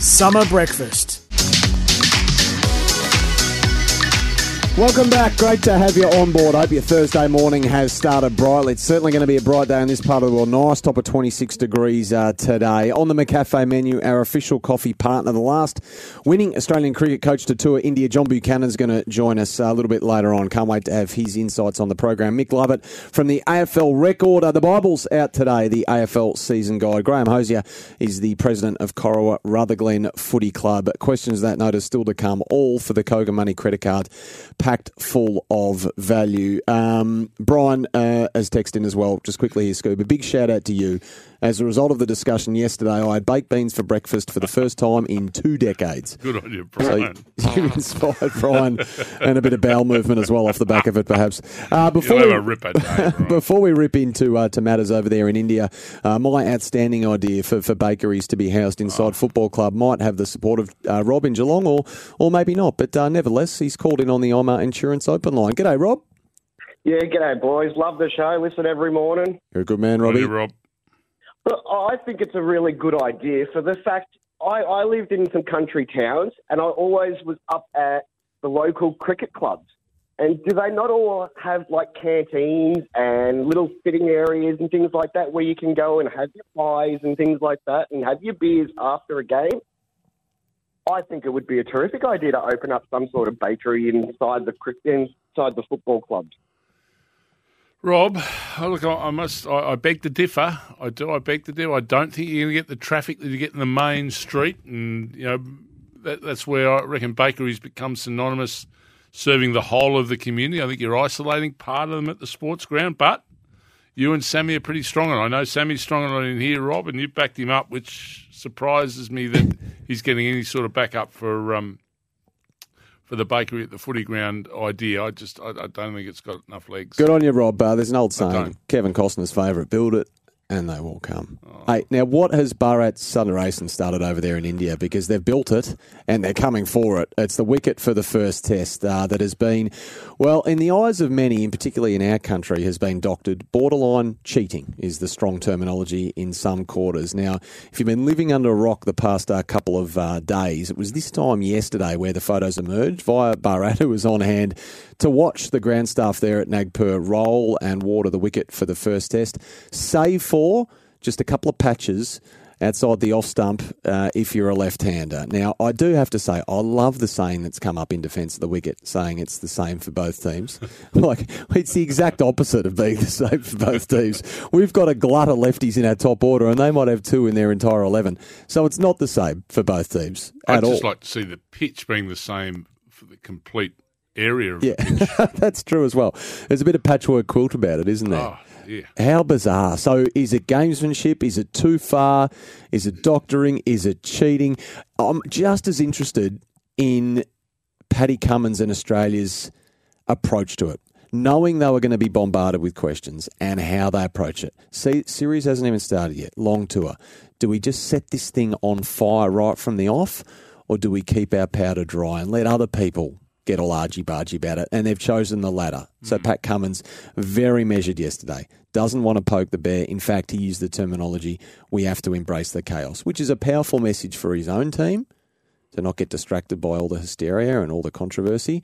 Summer breakfast. Welcome back. Great to have you on board. I hope your Thursday morning has started brightly. It's certainly going to be a bright day in this part of the world. Nice top of 26 degrees uh, today. On the McCafe menu, our official coffee partner, the last winning Australian cricket coach to tour India, John Buchanan, is going to join us uh, a little bit later on. Can't wait to have his insights on the program. Mick Lovett from the AFL Record. Uh, the Bible's out today, the AFL season guide. Graham Hosier is the president of Corowa Rutherglen Footy Club. Questions that note are still to come, all for the Kogan Money credit card packed full of value. Um, Brian uh, has texted in as well. Just quickly here, Scoob. A big shout out to you. As a result of the discussion yesterday, I had baked beans for breakfast for the first time in two decades. Good on you, Brian. So you inspired Brian and a bit of bowel movement as well off the back of it, perhaps. Uh, before, we, have a ripper day, before we rip into uh, to matters over there in India, uh, my outstanding idea for, for bakeries to be housed inside football club might have the support of uh, Rob in Geelong, or or maybe not. But uh, nevertheless, he's called in on the IMA Insurance Open line. G'day, Rob. Yeah, g'day, boys. Love the show. Listen every morning. You're a good man, Robbie. you, Rob. But I think it's a really good idea for the fact I, I lived in some country towns and I always was up at the local cricket clubs. And do they not all have like canteens and little sitting areas and things like that where you can go and have your pies and things like that and have your beers after a game? I think it would be a terrific idea to open up some sort of bakery inside the inside the football clubs. Rob, oh, look, I, must. I, I beg to differ. I do. I beg to differ. I don't think you're going to get the traffic that you get in the main street, and you know that, that's where I reckon bakeries become synonymous, serving the whole of the community. I think you're isolating part of them at the sports ground, but you and Sammy are pretty strong on. it. I know Sammy's strong on it in here, Rob, and you've backed him up, which surprises me that he's getting any sort of backup for um, for the bakery at the footy ground idea. I just I, I don't think it's got enough legs. Good on you, Rob. Uh, there's an old saying. Kevin Costner's favourite, build it and they will come. Hey, now what has Bharat Sundaresan started over there in India? Because they've built it and they're coming for it. It's the wicket for the first test uh, that has been, well, in the eyes of many, and particularly in our country, has been doctored. Borderline cheating is the strong terminology in some quarters. Now, if you've been living under a rock the past uh, couple of uh, days, it was this time yesterday where the photos emerged via Bharat, who was on hand to watch the ground staff there at Nagpur roll and water the wicket for the first test, save for just a couple of patches outside the off stump uh, if you're a left hander. Now, I do have to say, I love the saying that's come up in defence of the wicket, saying it's the same for both teams. like, it's the exact opposite of being the same for both teams. We've got a glut of lefties in our top order, and they might have two in their entire 11. So it's not the same for both teams at I'd just like to see the pitch being the same for the complete area of yeah, the pitch. that's true as well. There's a bit of patchwork quilt about it, isn't there? Oh, How bizarre. So is it gamesmanship? Is it too far? Is it doctoring? Is it cheating? I'm just as interested in Paddy Cummins and Australia's approach to it. Knowing they were going to be bombarded with questions and how they approach it. See, series hasn't even started yet. Long tour. Do we just set this thing on fire right from the off, or do we keep our powder dry and let other people get all argy bargy about it? And they've chosen the latter. So mm. Pat Cummins, very measured yesterday, doesn't want to poke the bear. In fact, he used the terminology, "We have to embrace the chaos," which is a powerful message for his own team to not get distracted by all the hysteria and all the controversy.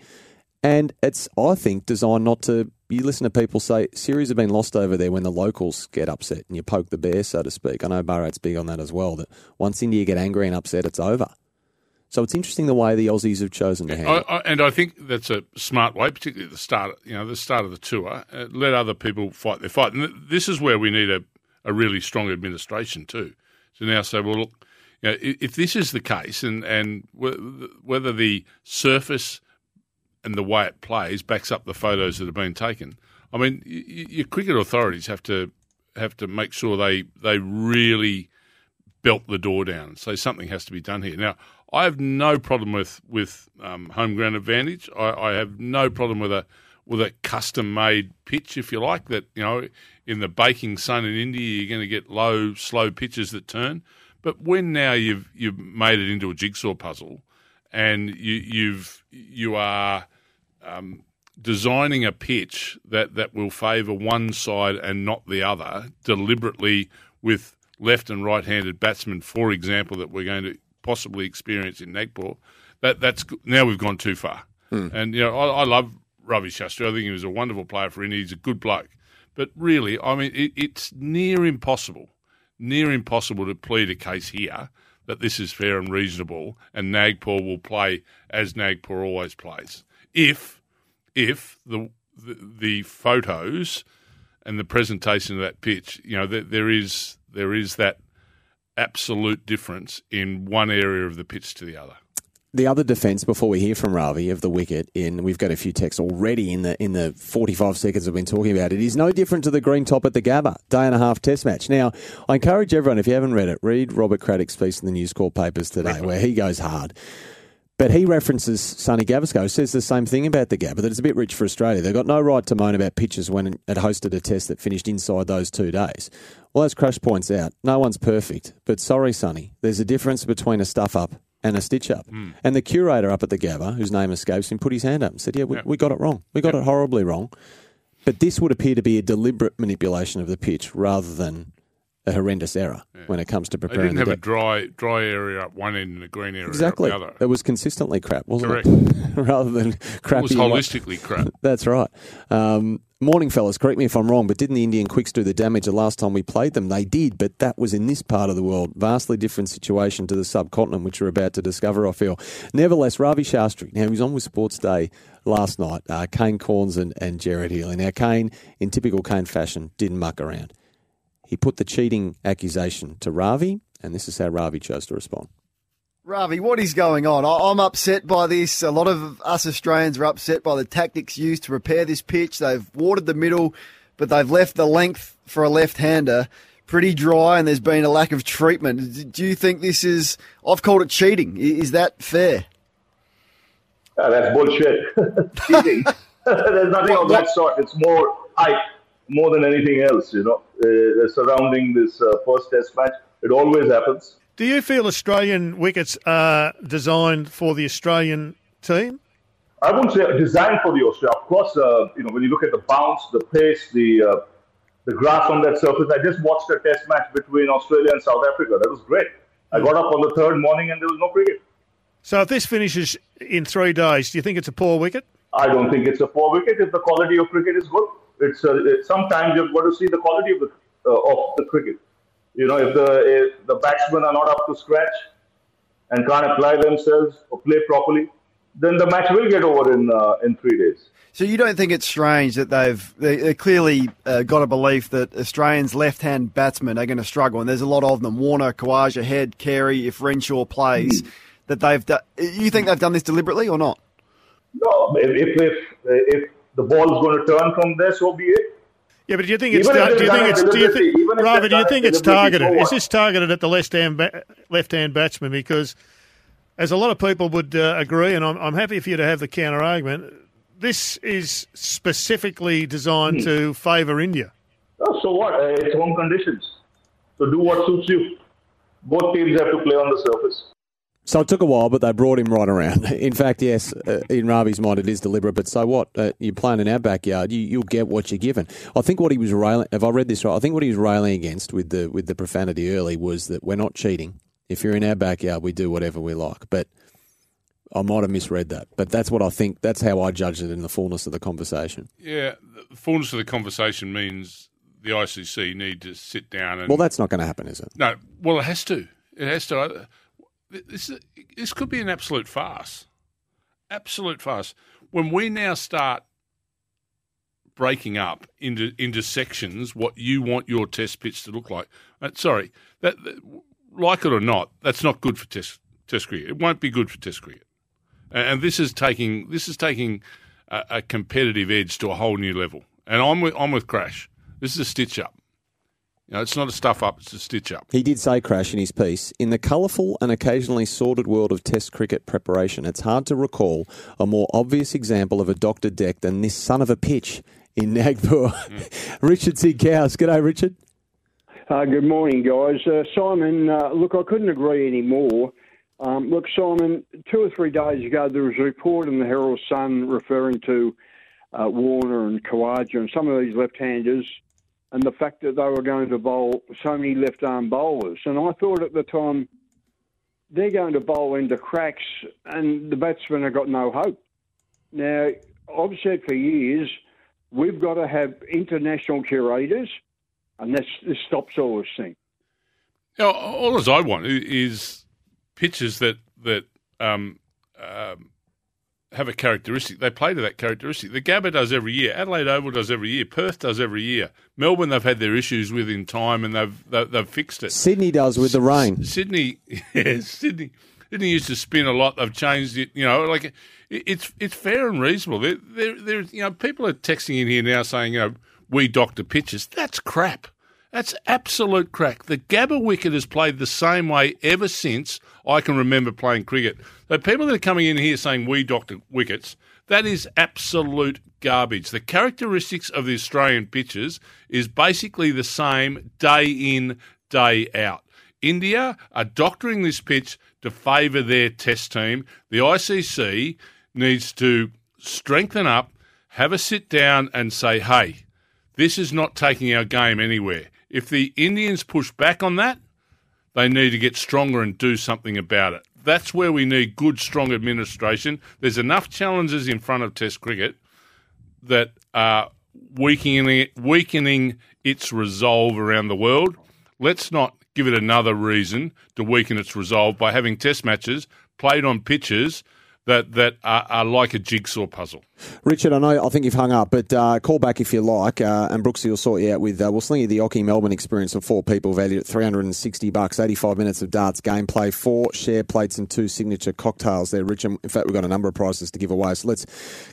And it's, I think, designed not to. You listen to people say series have been lost over there when the locals get upset and you poke the bear, so to speak. I know Bharat's big on that as well. That once India get angry and upset, it's over. So it's interesting the way the Aussies have chosen to handle. I, it. I, and I think that's a smart way, particularly at the start. You know, the start of the tour. Uh, let other people fight their fight, and th- this is where we need a, a really strong administration too. To now say, well, look, you know, if, if this is the case, and and wh- whether the surface and the way it plays backs up the photos that have been taken. I mean, your cricket authorities have to have to make sure they they really belt the door down. So something has to be done here. Now, I have no problem with with um, home ground advantage. I, I have no problem with a with a custom made pitch, if you like. That you know, in the baking sun in India, you're going to get low, slow pitches that turn. But when now you've you've made it into a jigsaw puzzle, and you, you've you are um, designing a pitch that, that will favour one side and not the other deliberately with left and right-handed batsmen, for example, that we're going to possibly experience in Nagpur. That that's now we've gone too far. Mm. And you know, I, I, love Ravi Shastri. I think he was a wonderful player for India. He's a good bloke, but really, I mean, it, it's near impossible, near impossible to plead a case here that this is fair and reasonable, and Nagpur will play as Nagpur always plays. If if the the, the photos and the presentation of that pitch, you know, there, there is there is that absolute difference in one area of the pitch to the other the other defence before we hear from Ravi of the wicket, in we've got a few texts already in the in the 45 seconds we've been talking about it, is no different to the green top at the Gabba day and a half test match. Now, I encourage everyone, if you haven't read it, read Robert Craddock's piece in the News Corp papers today, where he goes hard. But he references Sunny Gavaskar, says the same thing about the Gabba, that it's a bit rich for Australia. They've got no right to moan about pitches when it hosted a test that finished inside those two days. Well, as Crash points out, no one's perfect. But sorry, Sunny, there's a difference between a stuff up and a stitch up. Mm. And the curator up at the Gabba, whose name escapes him, put his hand up and said, Yeah, we, yep. we got it wrong. We got yep. it horribly wrong. But this would appear to be a deliberate manipulation of the pitch rather than a horrendous error yeah. when it comes to preparing. They didn't have the a dry dry area up one end and a green area exactly. up the other. It was consistently crap, wasn't Correct. it? rather than crap. It was holistically crap. That's right. Um, Morning, fellas. Correct me if I'm wrong, but didn't the Indian Quicks do the damage the last time we played them? They did, but that was in this part of the world. Vastly different situation to the subcontinent, which we're about to discover, I feel. Nevertheless, Ravi Shastri, now he was on with Sports Day last night, uh, Kane Cornes and, and Gerard Healy. Now, Kane, in typical Kane fashion, didn't muck around. He put the cheating accusation to Ravi, and this is how Ravi chose to respond. Ravi, what is going on? I'm upset by this. A lot of us Australians are upset by the tactics used to prepare this pitch. They've watered the middle, but they've left the length for a left-hander pretty dry, and there's been a lack of treatment. Do you think this is? I've called it cheating. Is that fair? Uh, that's bullshit. cheating. there's nothing what, of that sort. It's more hype, more than anything else. You know, uh, surrounding this uh, first Test match. It always happens. Do you feel Australian wickets are designed for the Australian team? I wouldn't say designed for the Australia. Of course, uh, you know when you look at the bounce, the pace, the uh, the grass on that surface. I just watched a test match between Australia and South Africa. That was great. I got up on the third morning and there was no cricket. So if this finishes in three days, do you think it's a poor wicket? I don't think it's a poor wicket if the quality of cricket is good. It's uh, sometimes you've got to see the quality of the uh, of the cricket. You know, if the if the batsmen are not up to scratch and can't apply themselves or play properly, then the match will get over in uh, in three days. So you don't think it's strange that they've they, clearly uh, got a belief that Australians left-hand batsmen are going to struggle, and there's a lot of them. Warner, Khawaja, Head, Carey, if Renshaw plays, mm. that they've. Do- you think they've done this deliberately or not? No, if if if the ball is going to turn from there, so be it. Yeah, but do you think it's do you think it's do you think do you think it's targeted? Is this targeted at the left hand ba- left hand batsman? Because as a lot of people would uh, agree, and I'm, I'm happy for you to have the counter argument. This is specifically designed hmm. to favour India. Oh, so what? Uh, it's home conditions. So do what suits you. Both teams have to play on the surface. So it took a while, but they brought him right around. In fact, yes, uh, in Ravi's mind, it is deliberate. But so what? Uh, you're playing in our backyard. You, will get what you're given. I think what he was railing. If I read this right, I think what he was railing against with the with the profanity early was that we're not cheating. If you're in our backyard, we do whatever we like. But I might have misread that. But that's what I think. That's how I judged it in the fullness of the conversation. Yeah, the fullness of the conversation means the ICC need to sit down and. Well, that's not going to happen, is it? No. Well, it has to. It has to this this could be an absolute farce, absolute farce. When we now start breaking up into into sections what you want your test pitch to look like. Uh, sorry, that, that, like it or not, that's not good for test test cricket. It won't be good for test cricket. And, and this is taking this is taking a, a, competitive edge to a whole new level. And I'm with I'm with Crash. This is a stitch up. You know, it's not a stuff up; it's a stitch up. He did say, Crash, in his piece, in the colourful and occasionally sordid world of Test cricket preparation, it's hard to recall a more obvious example of a doctor deck than this son of a pitch in Nagpur. Mm. Richard Sighouse. G'day, Richard. Uh, good morning, guys. Uh, Simon, uh, look, I couldn't agree any more. Um, look, Simon, two or three days ago, there was a report in the Herald Sun referring to uh, Warner and Khawaja and some of these left-handers and the fact that they were going to bowl so many left-arm bowlers. And I thought at the time, they're going to bowl into cracks and the batsmen have got no hope. Now, I've said for years, we've got to have international curators, and this stops all this thing. Now, all as I want is pitches that that um, um, have a characteristic. They play to that characteristic. The Gabba does every year. Adelaide Oval does every year. Perth does every year. Melbourne, they've had their issues with in time, and they've they've, they've fixed it. Sydney does with the rain. Sydney, yeah, Sydney. Sydney used to spin a lot. They've changed it. You know, like it's it's fair and reasonable. There, there, there. You know, people are texting in here now saying, you know, we doctor pitches. That's crap. That's absolute crack. The Gabba wicket has played the same way ever since I can remember playing cricket. The people that are coming in here saying we doctor wickets, that is absolute garbage. The characteristics of the Australian pitches is basically the same day in, day out. India are doctoring this pitch to favour their test team. The ICC needs to strengthen up, have a sit down, and say, hey, this is not taking our game anywhere. If the Indians push back on that, they need to get stronger and do something about it. That's where we need good, strong administration. There's enough challenges in front of Test cricket that are weakening, weakening its resolve around the world. Let's not give it another reason to weaken its resolve by having Test matches played on pitches that that are, are, like a jigsaw puzzle. Richard, I know I think you've hung up, but uh, call back if you like, uh, and Brooksy will sort you out with. Uh, we'll sling you the Oche Melbourne experience for four people, valued at three hundred and sixty bucks. Eighty-five minutes of darts gameplay, four share plates, and two signature cocktails. There, Richard. In fact, we've got a number of prizes to give away. So let's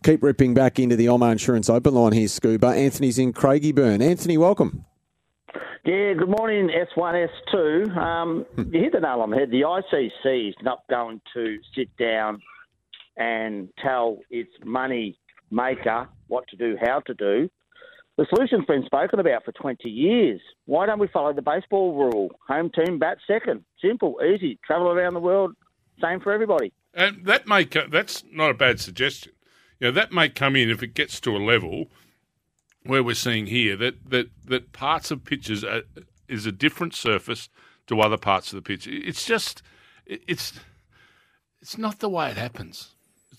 keep ripping back into the Omo Insurance Open Line here, Scuba. Anthony's in Craigieburn. Anthony, welcome. Yeah, good morning, S1, S2. Um, you hit the nail on the head. The ICC is not going to sit down and tell its money maker what to do, how to do. The solution's been spoken about for 20 years. Why don't we follow the baseball rule? Home team bat second. Simple, easy. Travel around the world, same for everybody. And that may that's not a bad suggestion. You know, that may come in if it gets to a level where we're seeing here that that, that parts of pitches are, is a different surface to other parts of the pitch. It's just it's it's not the way it happens.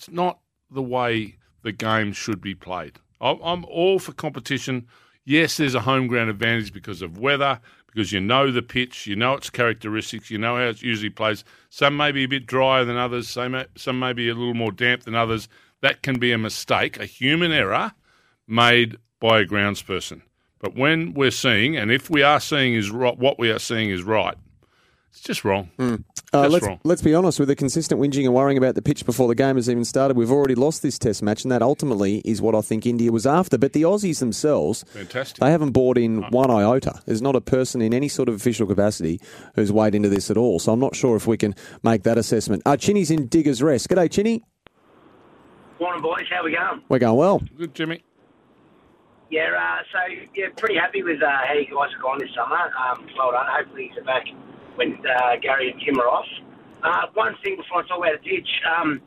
It's not the way the game should be played. I'm all for competition. Yes, there's a home ground advantage because of weather, because you know the pitch, you know its characteristics, you know how it usually plays. Some may be a bit drier than others, some may, some may be a little more damp than others. That can be a mistake, a human error made by a groundsperson. But when we're seeing, and if we are seeing is right, what we are seeing is right, it's just wrong. Mm. Uh, let's, wrong. let's be honest, with the consistent whinging and worrying about the pitch before the game has even started, we've already lost this test match, and that ultimately is what I think India was after. But the Aussies themselves, Fantastic. they haven't bought in one iota. There's not a person in any sort of official capacity who's weighed into this at all. So I'm not sure if we can make that assessment. Uh, Chinny's in Diggers Rest. G'day, Chinny. Morning, boys. How we going? We're going well. Good, Jimmy. Yeah, uh, so yeah, pretty happy with uh, how you guys have gone this summer. Um, well done. Hopefully, he's back when uh, Gary and Kim are off. Uh, one thing before I talk about the ditch, um,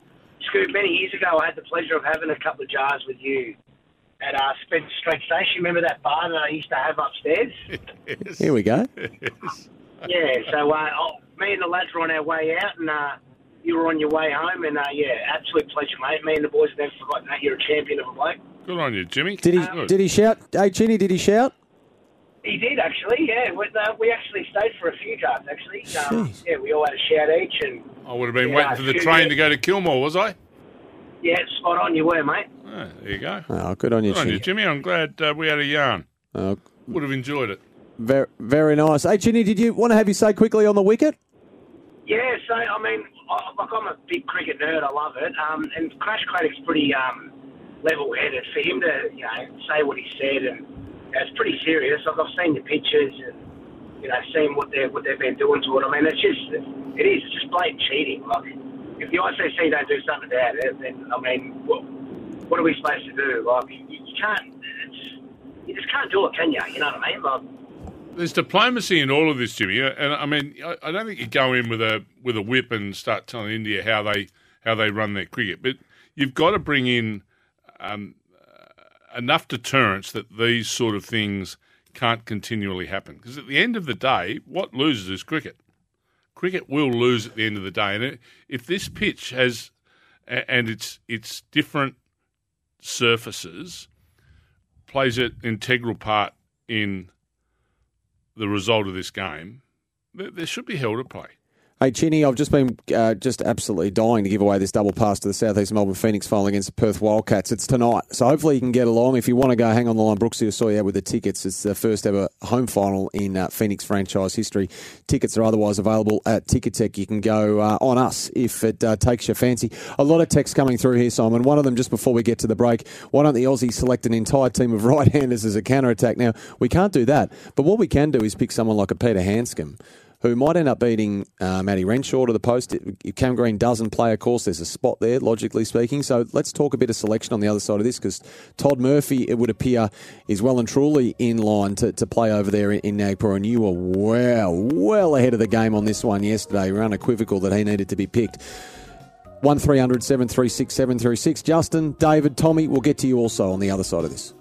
Scoop, many years ago, I had the pleasure of having a couple of jars with you at uh, Spencer Street Station. Remember that bar that I used to have upstairs? yes. Here we go. Yes. Yeah, so uh, oh, me and the lads were on our way out, and uh, you were on your way home, and uh, yeah, absolute pleasure, mate. Me and the boys have never forgotten that. You're a champion of a bloke. Good on you, Jimmy. Did he? Um, did he shout? Hey, Ginny, did he shout? He did actually, yeah. We, uh, we actually stayed for a few drafts actually. Um, yeah, we all had a shout each, and I would have been yeah, waiting for the train to go to Kilmore, was I? Yeah, spot on. You were, mate. Oh, there you go. Oh, good on you, good on you Jimmy. I'm glad uh, we had a yarn. Uh, would have enjoyed it. Very, very nice. Hey, Ginny, did you want to have you say quickly on the wicket? Yeah, so I mean, like I'm a big cricket nerd. I love it. Um, and Crash Craddock's pretty um, level-headed. For him to, you know, say what he said and it's pretty serious. Like I've seen the pictures, and you know, seeing what they what they've been doing to it. I mean, it's just it is just blatant cheating. Like, if the ICC don't do something about it, then I mean, what what are we supposed to do? Like, you, you can't. You just can't do it, can you? You know what I mean? Like, There's diplomacy in all of this, Jimmy, and I mean, I don't think you go in with a with a whip and start telling India how they how they run their cricket, but you've got to bring in um, enough deterrence that these sort of things can't continually happen. Because at the end of the day, what loses is cricket. Cricket will lose at the end of the day, and if this pitch has and it's it's different surfaces plays an integral part in the result of this game, there, there should be hell to play. Hey, Chinny, I've just been uh, just absolutely dying to give away this double pass to the Southeast Melbourne Phoenix final against the Perth Wildcats. It's tonight, so hopefully you can get along. If you want to go, hang on the line. Brooksy will sort you out with the tickets. It's the first ever home final in uh, Phoenix franchise history. Tickets are otherwise available at Ticketek. You can go uh, on us if it uh, takes your fancy. A lot of texts coming through here, Simon. One of them just before we get to the break. Why don't the Aussies select an entire team of right-handers as a counter attack? Now we can't do that, but what we can do is pick someone like a Peter Handscomb who might end up beating uh, Matty Renshaw to the post. If Cam Green doesn't play, of course, there's a spot there, logically speaking. So let's talk a bit of selection on the other side of this because Todd Murphy, it would appear, is well and truly in line to, to play over there in, in Nagpur. And you were well, well ahead of the game on this one yesterday. You were unequivocal that he needed to be picked. 1300 736 736. Justin, David, Tommy, we'll get to you also on the other side of this.